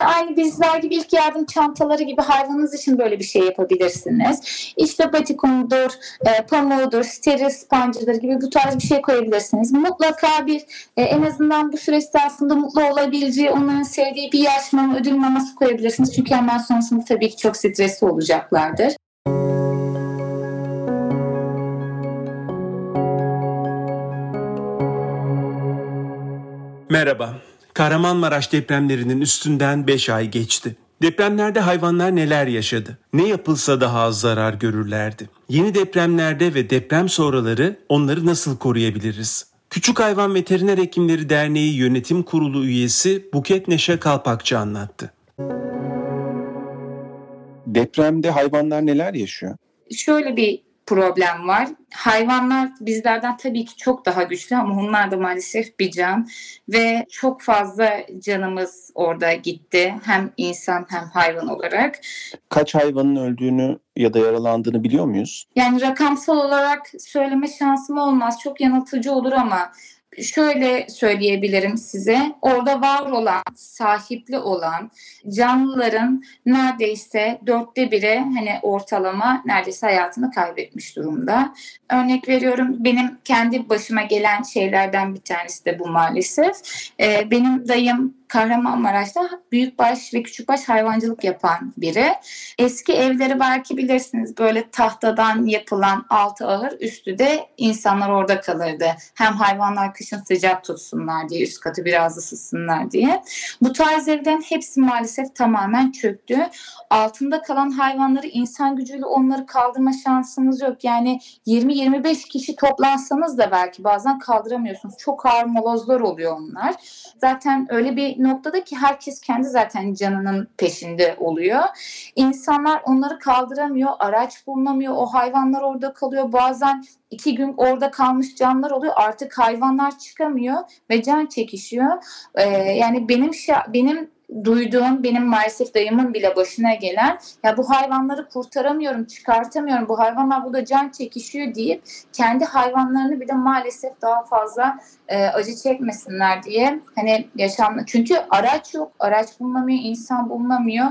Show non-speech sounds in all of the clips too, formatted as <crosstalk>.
Aynı bizler gibi ilk yardım çantaları gibi hayvanınız için böyle bir şey yapabilirsiniz. İşte batikonudur, e, pamuğudur, steril spancıdır gibi bu tarz bir şey koyabilirsiniz. Mutlaka bir e, en azından bu süreç zarfında mutlu olabileceği, onların sevdiği bir yaş mama, ödül maması koyabilirsiniz. Çünkü hemen sonrasında tabii ki çok stresli olacaklardır. Merhaba. Kahramanmaraş depremlerinin üstünden 5 ay geçti. Depremlerde hayvanlar neler yaşadı? Ne yapılsa daha az zarar görürlerdi? Yeni depremlerde ve deprem sonraları onları nasıl koruyabiliriz? Küçük Hayvan Veteriner Hekimleri Derneği Yönetim Kurulu üyesi Buket Neşe Kalpakçı anlattı. Depremde hayvanlar neler yaşıyor? Şöyle bir problem var. Hayvanlar bizlerden tabii ki çok daha güçlü ama onlar da maalesef bir can ve çok fazla canımız orada gitti. Hem insan hem hayvan olarak. Kaç hayvanın öldüğünü ya da yaralandığını biliyor muyuz? Yani rakamsal olarak söyleme şansım olmaz. Çok yanıltıcı olur ama şöyle söyleyebilirim size. Orada var olan, sahipli olan canlıların neredeyse dörtte biri hani ortalama neredeyse hayatını kaybetmiş durumda. Örnek veriyorum benim kendi başıma gelen şeylerden bir tanesi de bu maalesef. Ee, benim dayım Kahramanmaraş'ta büyükbaş ve küçükbaş hayvancılık yapan biri. Eski evleri belki bilirsiniz böyle tahtadan yapılan altı ağır üstü de insanlar orada kalırdı. Hem hayvanlar kışın sıcak tutsunlar diye üst katı biraz ısıtsınlar diye. Bu tarz evlerin hepsi maalesef tamamen çöktü. Altında kalan hayvanları insan gücüyle onları kaldırma şansınız yok. Yani 20-25 kişi toplansanız da belki bazen kaldıramıyorsunuz. Çok ağır molozlar oluyor onlar. Zaten öyle bir noktada ki herkes kendi zaten canının peşinde oluyor. İnsanlar onları kaldıramıyor, araç bulunamıyor, o hayvanlar orada kalıyor. Bazen iki gün orada kalmış canlar oluyor. Artık hayvanlar çıkamıyor ve can çekişiyor. Ee, yani benim benim duyduğum benim maalesef dayımın bile başına gelen ya bu hayvanları kurtaramıyorum, çıkartamıyorum. Bu hayvanlar burada can çekişiyor deyip kendi hayvanlarını bile maalesef daha fazla e, acı çekmesinler diye hani yaşam çünkü araç yok, araç bulunamıyor, insan bulunamıyor.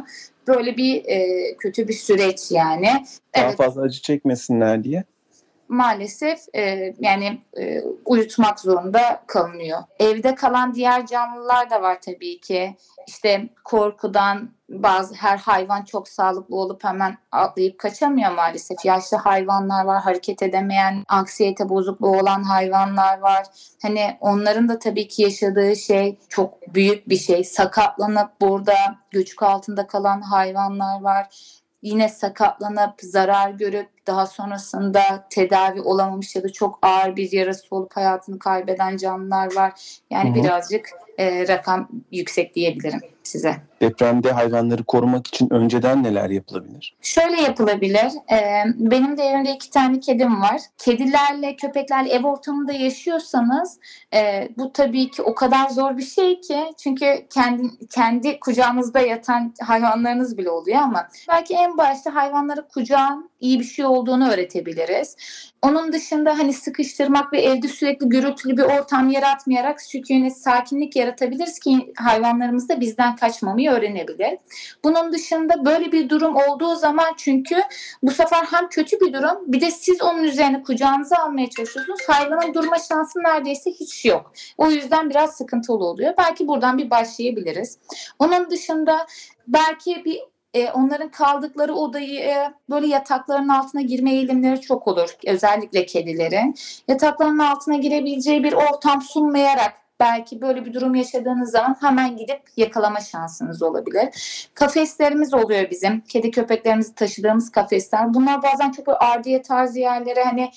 Böyle bir e, kötü bir süreç yani. Daha evet. fazla acı çekmesinler diye maalesef e, yani e, uyutmak zorunda kalınıyor. Evde kalan diğer canlılar da var tabii ki. İşte korkudan bazı her hayvan çok sağlıklı olup hemen atlayıp kaçamıyor maalesef. Yaşlı hayvanlar var, hareket edemeyen, anksiyete bozukluğu olan hayvanlar var. Hani onların da tabii ki yaşadığı şey çok büyük bir şey. Sakatlanıp burada göçük altında kalan hayvanlar var yine sakatlanıp zarar görüp daha sonrasında tedavi olamamış ya da çok ağır bir yarası olup hayatını kaybeden canlılar var. Yani Hı-hı. birazcık e, rakam yüksek diyebilirim size. Depremde hayvanları korumak için önceden neler yapılabilir? Şöyle yapılabilir. Ee, benim de evimde iki tane kedim var. Kedilerle, köpeklerle ev ortamında yaşıyorsanız e, bu tabii ki o kadar zor bir şey ki. Çünkü kendi, kendi kucağınızda yatan hayvanlarınız bile oluyor ama belki en başta hayvanlara kucağın iyi bir şey olduğunu öğretebiliriz. Onun dışında hani sıkıştırmak ve evde sürekli gürültülü bir ortam yaratmayarak sükunet, sakinlik yaratabiliriz ki hayvanlarımız da bizden kaçmamayı öğrenebilir. Bunun dışında böyle bir durum olduğu zaman çünkü bu sefer hem kötü bir durum bir de siz onun üzerine kucağınıza almaya çalışıyorsunuz. Hayvanın durma şansı neredeyse hiç yok. O yüzden biraz sıkıntılı oluyor. Belki buradan bir başlayabiliriz. Onun dışında belki bir e, onların kaldıkları odayı e, böyle yatakların altına girme eğilimleri çok olur. Özellikle kedilerin. Yatakların altına girebileceği bir ortam sunmayarak belki böyle bir durum yaşadığınız zaman hemen gidip yakalama şansınız olabilir. Kafeslerimiz oluyor bizim. Kedi köpeklerimizi taşıdığımız kafesler. Bunlar bazen çok ardiye tarzı yerlere hani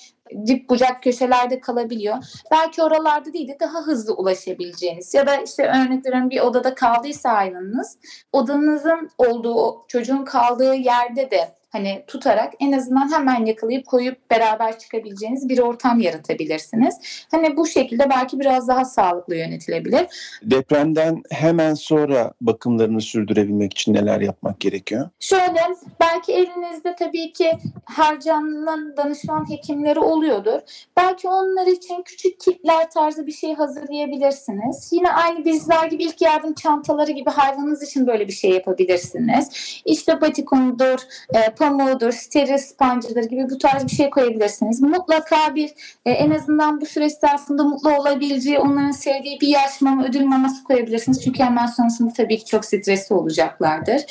dip bucak köşelerde kalabiliyor. Belki oralarda değil de daha hızlı ulaşabileceğiniz ya da işte örnek bir odada kaldıysa hayvanınız odanızın olduğu çocuğun kaldığı yerde de hani tutarak en azından hemen yakalayıp koyup beraber çıkabileceğiniz bir ortam yaratabilirsiniz. Hani bu şekilde belki biraz daha sağlıklı yönetilebilir. Depremden hemen sonra bakımlarını sürdürebilmek için neler yapmak gerekiyor? Şöyle belki elinizde tabii ki her canlının danışman hekimleri oluyordur. Belki onlar için küçük kitler tarzı bir şey hazırlayabilirsiniz. Yine aynı bizler gibi ilk yardım çantaları gibi hayvanınız için böyle bir şey yapabilirsiniz. İşte batikonudur, e, pamuğudur, steril spancıdır gibi bu tarz bir şey koyabilirsiniz. Mutlaka bir e, en azından bu süreç zarfında mutlu olabileceği, onların sevdiği bir yaş mama, ödül maması koyabilirsiniz. Çünkü hemen sonrasında tabii ki çok stresli olacaklardır.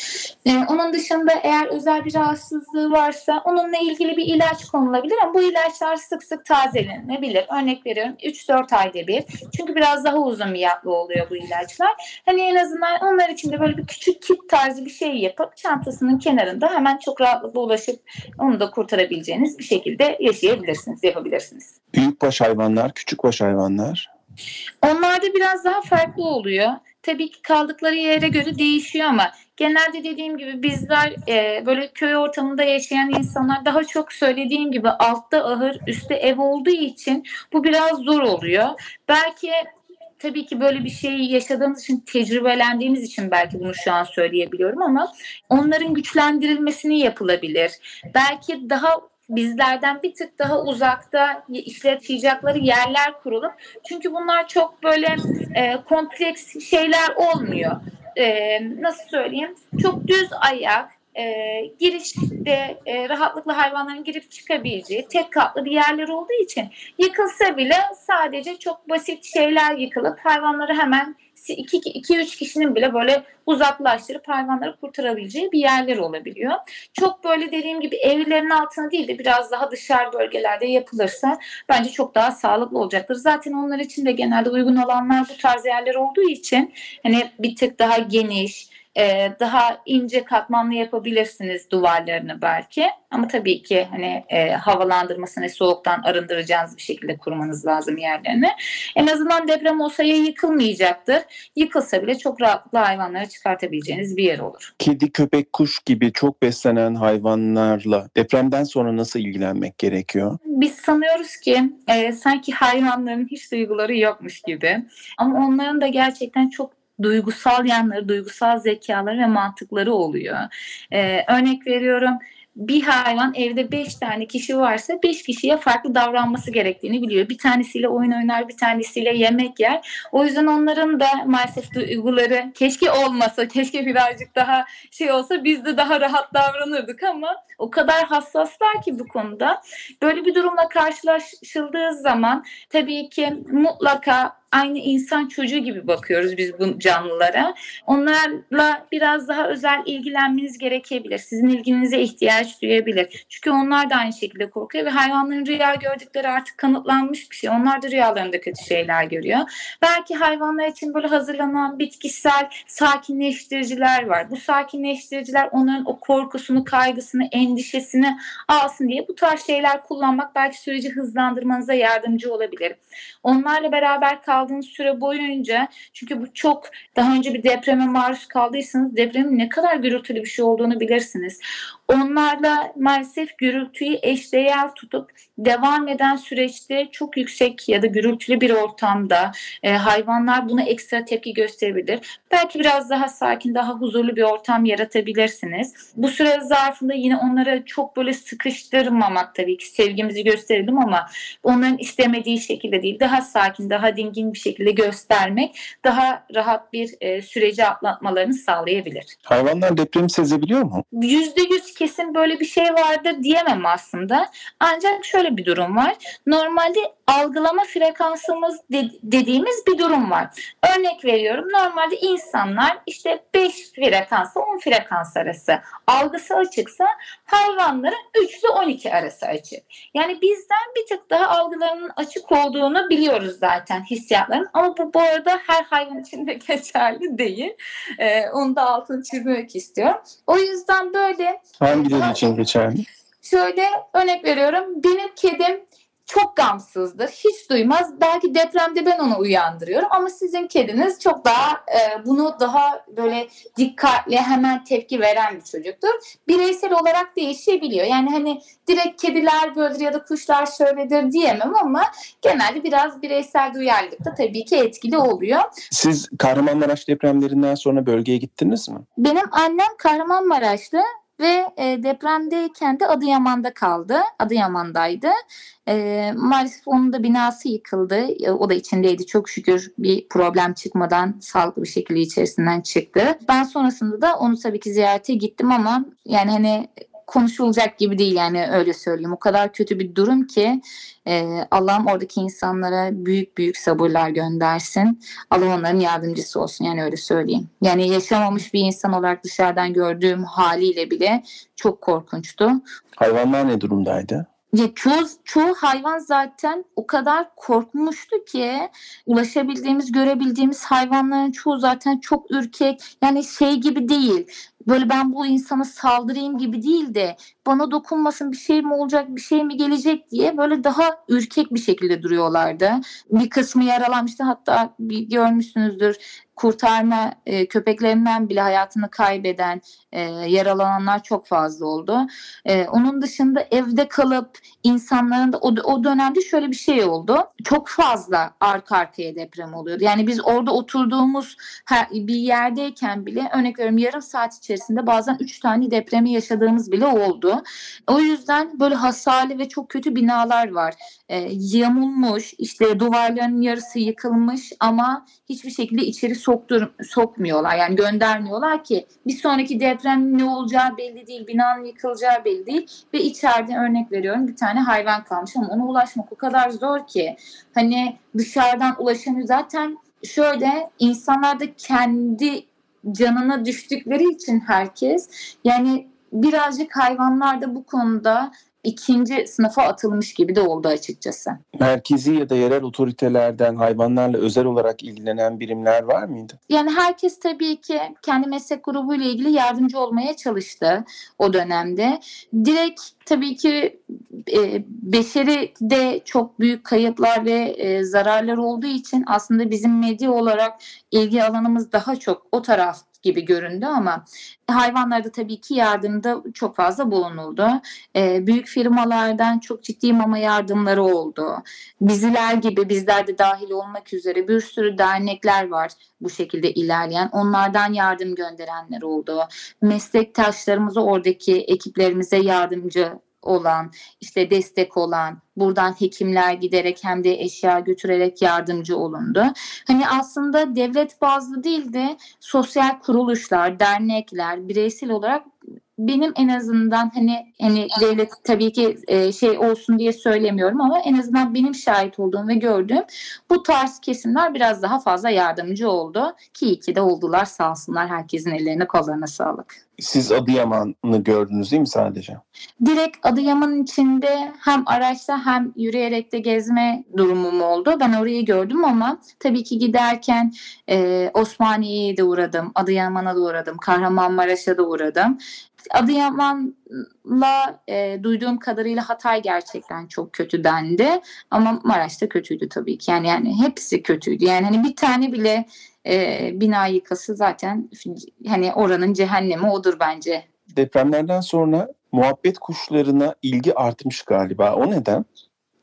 E, onun dışında eğer özel bir rahatsızlığı varsa onunla ilgili bir ilaç konulabilir ama bu ilaçlar sık sık tazelenebilir. Örnek veriyorum 3-4 ayda bir. Çünkü biraz daha uzun miyatlı oluyor bu ilaçlar. Hani en azından onlar için de böyle bir küçük kit tarzı bir şey yapıp çantasının kenarında hemen çok rahatlıkla ulaşıp onu da kurtarabileceğiniz bir şekilde yaşayabilirsiniz, yapabilirsiniz. Büyükbaş hayvanlar, küçükbaş hayvanlar. Onlarda biraz daha farklı oluyor. Tabii ki kaldıkları yere göre değişiyor ama genelde dediğim gibi bizler e, böyle köy ortamında yaşayan insanlar daha çok söylediğim gibi altta ahır, üstte ev olduğu için bu biraz zor oluyor. Belki tabii ki böyle bir şey yaşadığımız için, tecrübelendiğimiz için belki bunu şu an söyleyebiliyorum ama onların güçlendirilmesini yapılabilir. Belki daha bizlerden bir tık daha uzakta işletecekleri yerler kurulup çünkü bunlar çok böyle e, kompleks şeyler olmuyor. E, nasıl söyleyeyim? Çok düz ayak, e, girişte e, rahatlıkla hayvanların girip çıkabileceği tek katlı bir yerler olduğu için yıkılsa bile sadece çok basit şeyler yıkılıp hayvanları hemen 2-3 kişinin bile böyle uzaklaştırıp hayvanları kurtarabileceği bir yerler olabiliyor. Çok böyle dediğim gibi evlerin altına değil de biraz daha dışarı bölgelerde yapılırsa bence çok daha sağlıklı olacaktır. Zaten onlar için de genelde uygun alanlar bu tarz yerler olduğu için hani bir tık daha geniş, e, daha ince katmanlı yapabilirsiniz duvarlarını belki. Ama tabii ki hani e, havalandırmasını soğuktan arındıracağınız bir şekilde kurmanız lazım yerlerini. En azından deprem olsa ya yıkılmayacaktır. Yıkılsa bile çok rahatlıkla hayvanları çıkartabileceğiniz bir yer olur. Kedi, köpek, kuş gibi çok beslenen hayvanlarla depremden sonra nasıl ilgilenmek gerekiyor? Biz sanıyoruz ki e, sanki hayvanların hiç duyguları yokmuş gibi. Ama onların da gerçekten çok duygusal yanları, duygusal zekaları ve mantıkları oluyor. Ee, örnek veriyorum bir hayvan evde beş tane kişi varsa beş kişiye farklı davranması gerektiğini biliyor. Bir tanesiyle oyun oynar, bir tanesiyle yemek yer. O yüzden onların da maalesef duyguları keşke olmasa, keşke birazcık daha şey olsa biz de daha rahat davranırdık ama o kadar hassaslar ki bu konuda. Böyle bir durumla karşılaşıldığı zaman tabii ki mutlaka aynı insan çocuğu gibi bakıyoruz biz bu canlılara. Onlarla biraz daha özel ilgilenmeniz gerekebilir. Sizin ilginize ihtiyaç duyabilir. Çünkü onlar da aynı şekilde korkuyor ve hayvanların rüya gördükleri artık kanıtlanmış bir şey. Onlar da rüyalarında kötü şeyler görüyor. Belki hayvanlar için böyle hazırlanan bitkisel sakinleştiriciler var. Bu sakinleştiriciler onların o korkusunu, kaygısını, endişesini alsın diye bu tarz şeyler kullanmak belki süreci hızlandırmanıza yardımcı olabilir. Onlarla beraber kal kaldığınız süre boyunca çünkü bu çok daha önce bir depreme maruz kaldıysanız depremin ne kadar gürültülü bir şey olduğunu bilirsiniz. Onlarla maalesef gürültüyü eşdeğer tutup devam eden süreçte çok yüksek ya da gürültülü bir ortamda e, hayvanlar buna ekstra tepki gösterebilir. Belki biraz daha sakin, daha huzurlu bir ortam yaratabilirsiniz. Bu süre zarfında yine onlara çok böyle sıkıştırmamak tabii ki sevgimizi gösterelim ama onların istemediği şekilde değil, daha sakin, daha dingin bir şekilde göstermek daha rahat bir e, süreci atlatmalarını sağlayabilir. Hayvanlar depremi sezebiliyor mu? %100 kesin böyle bir şey vardır diyemem aslında. Ancak şöyle bir durum var. Normalde algılama frekansımız de- dediğimiz bir durum var. Örnek veriyorum. Normalde insanlar işte 5 frekansla 10 frekans arası algısı açıksa hayvanların 3 ile 12 arası açık. Yani bizden bir tık daha algılarının açık olduğunu biliyoruz zaten hissiyatların. Ama bu bu arada her hayvan için de <laughs> geçerli değil. Ee, onu da altını çizmek istiyorum. O yüzden böyle Hangileri için geçerli? Şöyle örnek veriyorum. Benim kedim çok gamsızdır. Hiç duymaz. Belki depremde ben onu uyandırıyorum ama sizin kediniz çok daha e, bunu daha böyle dikkatli hemen tepki veren bir çocuktur. Bireysel olarak değişebiliyor. Yani hani direkt kediler böyledir ya da kuşlar şöyledir diyemem ama genelde biraz bireysel duyarlılık da tabii ki etkili oluyor. Siz Kahramanmaraş depremlerinden sonra bölgeye gittiniz mi? Benim annem Kahramanmaraşlı ve e, depremdeyken de Adıyaman'da kaldı. Adıyaman'daydı. E, maalesef onun da binası yıkıldı. E, o da içindeydi. Çok şükür bir problem çıkmadan sağlıklı bir şekilde içerisinden çıktı. Ben sonrasında da onu tabii ki ziyarete gittim ama yani hani konuşulacak gibi değil yani öyle söyleyeyim. O kadar kötü bir durum ki e, Allah'ım oradaki insanlara büyük büyük sabırlar göndersin. Allah onların yardımcısı olsun yani öyle söyleyeyim. Yani yaşamamış bir insan olarak dışarıdan gördüğüm haliyle bile çok korkunçtu. Hayvanlar ne durumdaydı? Ya çoğu, çoğu hayvan zaten o kadar korkmuştu ki ulaşabildiğimiz, görebildiğimiz hayvanların çoğu zaten çok ürkek. Yani şey gibi değil. Böyle ben bu insana saldırayım gibi değil de bana dokunmasın bir şey mi olacak, bir şey mi gelecek diye böyle daha ürkek bir şekilde duruyorlardı. Bir kısmı yaralanmıştı hatta bir görmüşsünüzdür kurtarma e, köpeklerinden bile hayatını kaybeden e, yaralananlar çok fazla oldu. E, onun dışında evde kalıp insanların da o, o dönemde şöyle bir şey oldu. Çok fazla arka arkaya deprem oluyordu. Yani biz orada oturduğumuz her, bir yerdeyken bile örnek veriyorum yarım saat içerisinde bazen üç tane depremi yaşadığımız bile oldu. O yüzden böyle hasarlı ve çok kötü binalar var. E, yamulmuş işte duvarların yarısı yıkılmış ama hiçbir şekilde içeri soktur, sokmuyorlar. Yani göndermiyorlar ki bir sonraki deprem ne olacağı belli değil. Binanın yıkılacağı belli değil. Ve içeride örnek veriyorum bir tane hayvan kalmış ama ona ulaşmak o kadar zor ki. Hani dışarıdan ulaşamıyor. Zaten şöyle insanlar da kendi canına düştükleri için herkes yani birazcık hayvanlar da bu konuda ikinci sınıfa atılmış gibi de oldu açıkçası. Merkezi ya da yerel otoritelerden hayvanlarla özel olarak ilgilenen birimler var mıydı? Yani herkes tabii ki kendi meslek grubuyla ilgili yardımcı olmaya çalıştı o dönemde. Direkt tabii ki e, beşeri de çok büyük kayıplar ve e, zararlar olduğu için aslında bizim medya olarak ilgi alanımız daha çok o taraf gibi göründü ama hayvanlarda tabii ki yardımda çok fazla bulunuldu. E, büyük firmalardan çok ciddi mama yardımları oldu. Biziler gibi bizler de dahil olmak üzere bir sürü dernekler var bu şekilde ilerleyen. Onlardan yardım gönderenler oldu. Meslektaşlarımıza oradaki ekiplerimize yardımcı olan, işte destek olan, buradan hekimler giderek hem de eşya götürerek yardımcı olundu. Hani aslında devlet bazlı değil de sosyal kuruluşlar, dernekler, bireysel olarak benim en azından hani hani devlet tabii ki e, şey olsun diye söylemiyorum ama en azından benim şahit olduğum ve gördüğüm bu tarz kesimler biraz daha fazla yardımcı oldu ki iyi ki de oldular sağ olsunlar herkesin ellerine kollarına sağlık. Siz Adıyaman'ı gördünüz değil mi sadece? Direkt Adıyaman'ın içinde hem araçla hem yürüyerek de gezme durumum oldu. Ben orayı gördüm ama tabii ki giderken e, Osmaniye'ye de uğradım, Adıyaman'a da uğradım, Kahramanmaraş'a da uğradım. Adıyaman'la e, duyduğum kadarıyla Hatay gerçekten çok kötü dendi. Ama Maraş da kötüydü tabii ki. Yani yani hepsi kötüydü. Yani hani bir tane bile e, bina yıkası zaten hani oranın cehennemi odur bence. Depremlerden sonra muhabbet kuşlarına ilgi artmış galiba. O neden?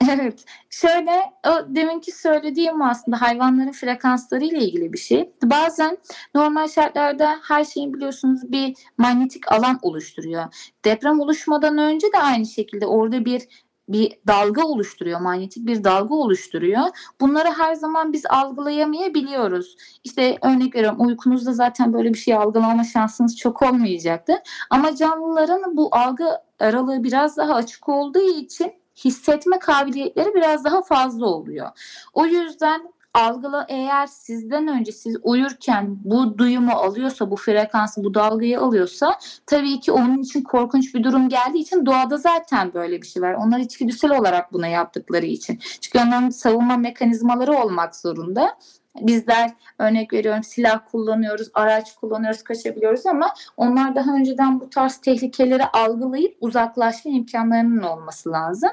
Evet. Şöyle o deminki söylediğim aslında hayvanların frekansları ile ilgili bir şey. Bazen normal şartlarda her şeyin biliyorsunuz bir manyetik alan oluşturuyor. Deprem oluşmadan önce de aynı şekilde orada bir bir dalga oluşturuyor, manyetik bir dalga oluşturuyor. Bunları her zaman biz algılayamayabiliyoruz. İşte örnek veriyorum uykunuzda zaten böyle bir şey algılama şansınız çok olmayacaktı. Ama canlıların bu algı aralığı biraz daha açık olduğu için hissetme kabiliyetleri biraz daha fazla oluyor. O yüzden algıla eğer sizden önce siz uyurken bu duyumu alıyorsa, bu frekansı, bu dalgayı alıyorsa tabii ki onun için korkunç bir durum geldiği için doğada zaten böyle bir şey var. Onlar içgüdüsel olarak buna yaptıkları için. Çünkü onların savunma mekanizmaları olmak zorunda. Bizler örnek veriyorum silah kullanıyoruz, araç kullanıyoruz, kaçabiliyoruz ama onlar daha önceden bu tarz tehlikeleri algılayıp uzaklaşma imkanlarının olması lazım.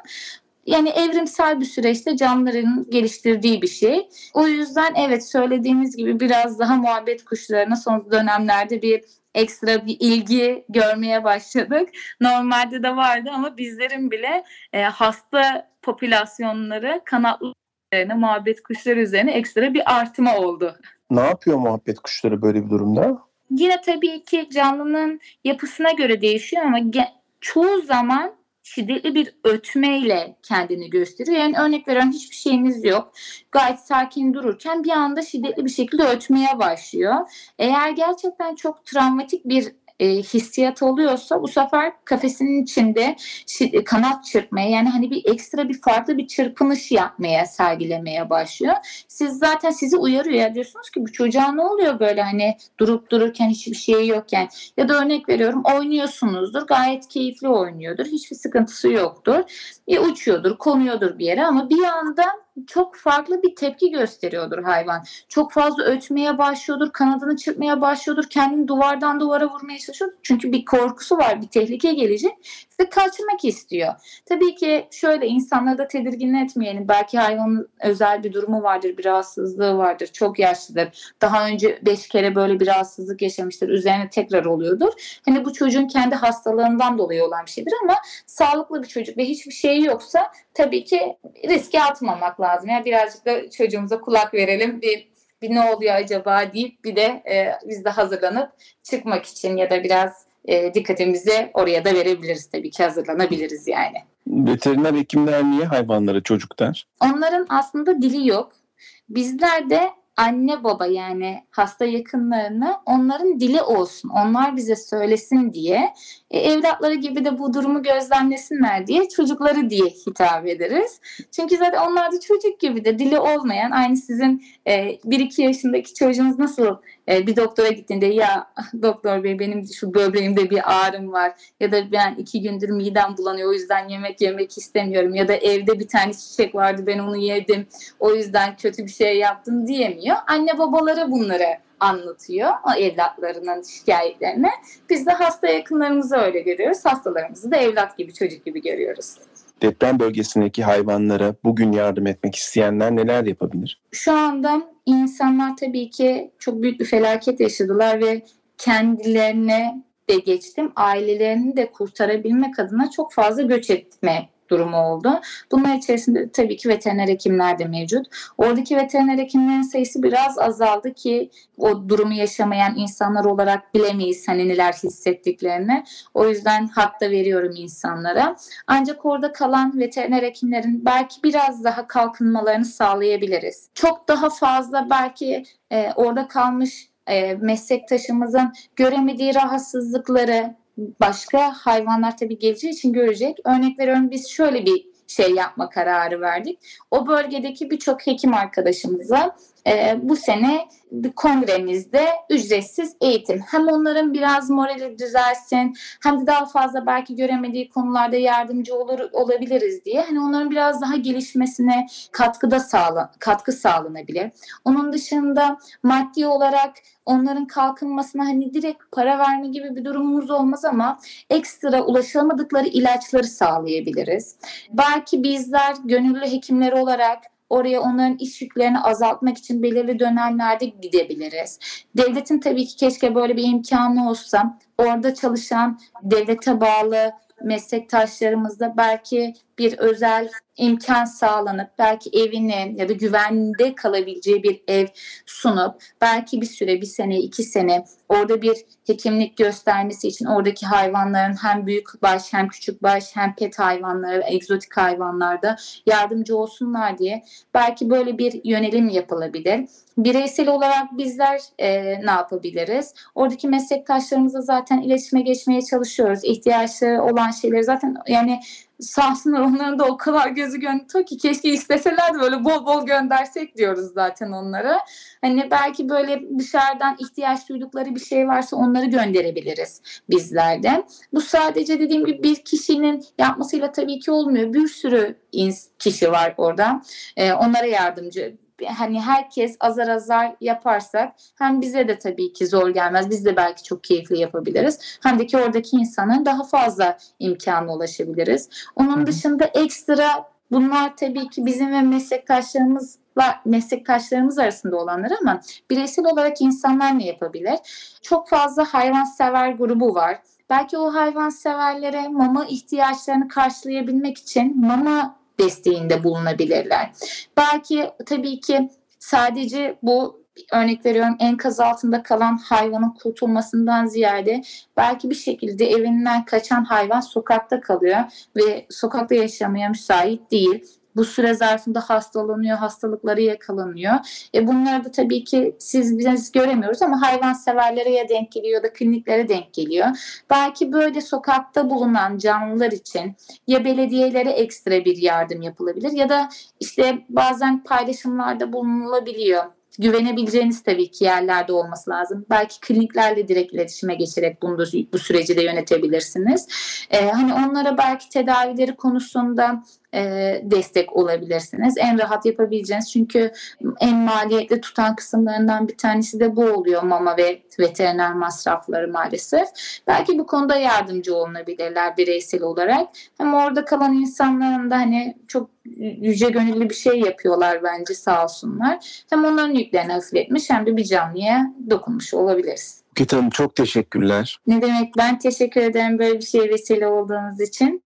yani evrimsel bir süreçte canlıların geliştirdiği bir şey. O yüzden evet söylediğimiz gibi biraz daha muhabbet kuşlarına son dönemlerde bir ekstra bir ilgi görmeye başladık. Normalde de vardı ama bizlerin bile e, hasta popülasyonları kanatlı üzerine, muhabbet kuşları üzerine ekstra bir artıma oldu. Ne yapıyor muhabbet kuşları böyle bir durumda? Yine tabii ki canlının yapısına göre değişiyor ama çoğu zaman şiddetli bir ötmeyle kendini gösteriyor. Yani örnek veriyorum hiçbir şeyiniz yok. Gayet sakin dururken bir anda şiddetli bir şekilde ötmeye başlıyor. Eğer gerçekten çok travmatik bir e, hissiyat oluyorsa bu sefer kafesinin içinde şi- kanat çırpmaya yani hani bir ekstra bir farklı bir çırpınış yapmaya sergilemeye başlıyor. Siz zaten sizi uyarıyor ya diyorsunuz ki bu çocuğa ne oluyor böyle hani durup dururken hiçbir şey yokken ya da örnek veriyorum oynuyorsunuzdur gayet keyifli oynuyordur hiçbir sıkıntısı yoktur e, uçuyordur konuyordur bir yere ama bir anda çok farklı bir tepki gösteriyordur hayvan. Çok fazla ötmeye başlıyordur, kanadını çırpmaya başlıyordur, kendini duvardan duvara vurmaya çalışıyordur. Çünkü bir korkusu var, bir tehlike gelecek kaçmak istiyor. Tabii ki şöyle insanları da tedirgin etmeyelim. Belki hayvanın özel bir durumu vardır, bir rahatsızlığı vardır, çok yaşlıdır. Daha önce beş kere böyle bir rahatsızlık yaşamıştır, üzerine tekrar oluyordur. Hani bu çocuğun kendi hastalığından dolayı olan bir şeydir ama sağlıklı bir çocuk ve hiçbir şey yoksa tabii ki riske atmamak lazım. Yani birazcık da çocuğumuza kulak verelim. Bir, bir ne oluyor acaba deyip bir de e, biz de hazırlanıp çıkmak için ya da biraz e, dikkatimizi oraya da verebiliriz tabii ki hazırlanabiliriz yani. Veteriner hekimler niye hayvanlara çocuk der? Onların aslında dili yok. Bizler de anne baba yani hasta yakınlarını onların dili olsun, onlar bize söylesin diye e, evlatları gibi de bu durumu gözlemlesinler diye çocukları diye hitap ederiz. Çünkü zaten onlar da çocuk gibi de dili olmayan aynı sizin e, 1-2 yaşındaki çocuğunuz nasıl e, bir doktora gittiğinde ya <laughs> doktor bey benim şu böbreğimde bir ağrım var ya da ben iki gündür midem bulanıyor o yüzden yemek yemek istemiyorum ya da evde bir tane çiçek vardı ben onu yedim o yüzden kötü bir şey yaptım diyemiyor. Anne babaları bunları anlatıyor o evlatlarının şikayetlerini. Biz de hasta yakınlarımızı öyle görüyoruz. Hastalarımızı da evlat gibi çocuk gibi görüyoruz. Deprem bölgesindeki hayvanlara bugün yardım etmek isteyenler neler yapabilir? Şu anda insanlar tabii ki çok büyük bir felaket yaşadılar ve kendilerine de geçtim ailelerini de kurtarabilmek adına çok fazla göç etme durumu oldu. Bunlar içerisinde tabii ki veteriner hekimler de mevcut. Oradaki veteriner hekimlerin sayısı biraz azaldı ki o durumu yaşamayan insanlar olarak bilemeyiz hani neler hissettiklerini. O yüzden hak da veriyorum insanlara. Ancak orada kalan veteriner hekimlerin belki biraz daha kalkınmalarını sağlayabiliriz. Çok daha fazla belki e, orada kalmış e, meslektaşımızın göremediği rahatsızlıkları başka hayvanlar tabii geleceği için görecek. Örnek veriyorum biz şöyle bir şey yapma kararı verdik. O bölgedeki birçok hekim arkadaşımıza e, bu sene kongremizde ücretsiz eğitim. Hem onların biraz morali düzelsin hem de daha fazla belki göremediği konularda yardımcı olur olabiliriz diye. Hani onların biraz daha gelişmesine katkıda sağla, katkı sağlanabilir. Onun dışında maddi olarak onların kalkınmasına hani direkt para verme gibi bir durumumuz olmaz ama ekstra ulaşamadıkları ilaçları sağlayabiliriz. Belki bizler gönüllü hekimleri olarak oraya onların iş yüklerini azaltmak için belirli dönemlerde gidebiliriz. Devletin tabii ki keşke böyle bir imkanı olsa orada çalışan devlete bağlı meslektaşlarımızda belki bir özel imkan sağlanıp belki evini ya da güvende kalabileceği bir ev sunup belki bir süre bir sene iki sene orada bir hekimlik göstermesi için oradaki hayvanların hem büyük baş hem küçük baş hem pet hayvanları egzotik hayvanlarda yardımcı olsunlar diye belki böyle bir yönelim yapılabilir. Bireysel olarak bizler e, ne yapabiliriz? Oradaki meslektaşlarımızla zaten iletişime geçmeye çalışıyoruz. İhtiyaçları olan şeyleri zaten yani sağ olsunlar onların da o kadar gözü gönlü ki keşke isteseler de böyle bol bol göndersek diyoruz zaten onlara. Hani belki böyle dışarıdan ihtiyaç duydukları bir şey varsa onları gönderebiliriz bizler de. Bu sadece dediğim gibi bir kişinin yapmasıyla tabii ki olmuyor. Bir sürü kişi var orada. Ee, onlara yardımcı hani herkes azar azar yaparsak hem bize de tabii ki zor gelmez. Biz de belki çok keyifli yapabiliriz. Hem de ki oradaki insanların daha fazla imkanı ulaşabiliriz. Onun dışında ekstra Bunlar tabii ki bizim ve meslektaşlarımızla meslektaşlarımız arasında olanlar ama bireysel olarak insanlar ne yapabilir? Çok fazla hayvansever grubu var. Belki o hayvanseverlere mama ihtiyaçlarını karşılayabilmek için mama desteğinde bulunabilirler. Belki tabii ki sadece bu örnek veriyorum enkaz altında kalan hayvanın kurtulmasından ziyade belki bir şekilde evinden kaçan hayvan sokakta kalıyor ve sokakta yaşamaya müsait değil. Bu süre zarfında hastalanıyor, hastalıkları yakalanıyor. E bunları da tabii ki siz biz göremiyoruz ama hayvanseverlere ya denk geliyor ya da kliniklere denk geliyor. Belki böyle sokakta bulunan canlılar için ya belediyelere ekstra bir yardım yapılabilir ya da işte bazen paylaşımlarda bulunulabiliyor. Güvenebileceğiniz tabii ki yerlerde olması lazım. Belki kliniklerle direkt iletişime geçerek bunu bu süreci de yönetebilirsiniz. Ee, hani onlara belki tedavileri konusunda e, destek olabilirsiniz. En rahat yapabileceğiniz çünkü en maliyetli tutan kısımlarından bir tanesi de bu oluyor mama ve veteriner masrafları maalesef. Belki bu konuda yardımcı olunabilirler bireysel olarak. Hem orada kalan insanların da hani çok yüce gönüllü bir şey yapıyorlar bence sağ olsunlar. Hem onların yüklerini hafifletmiş hem de bir canlıya dokunmuş olabiliriz. Hanım çok teşekkürler. Ne demek ben teşekkür ederim böyle bir şeye vesile olduğunuz için.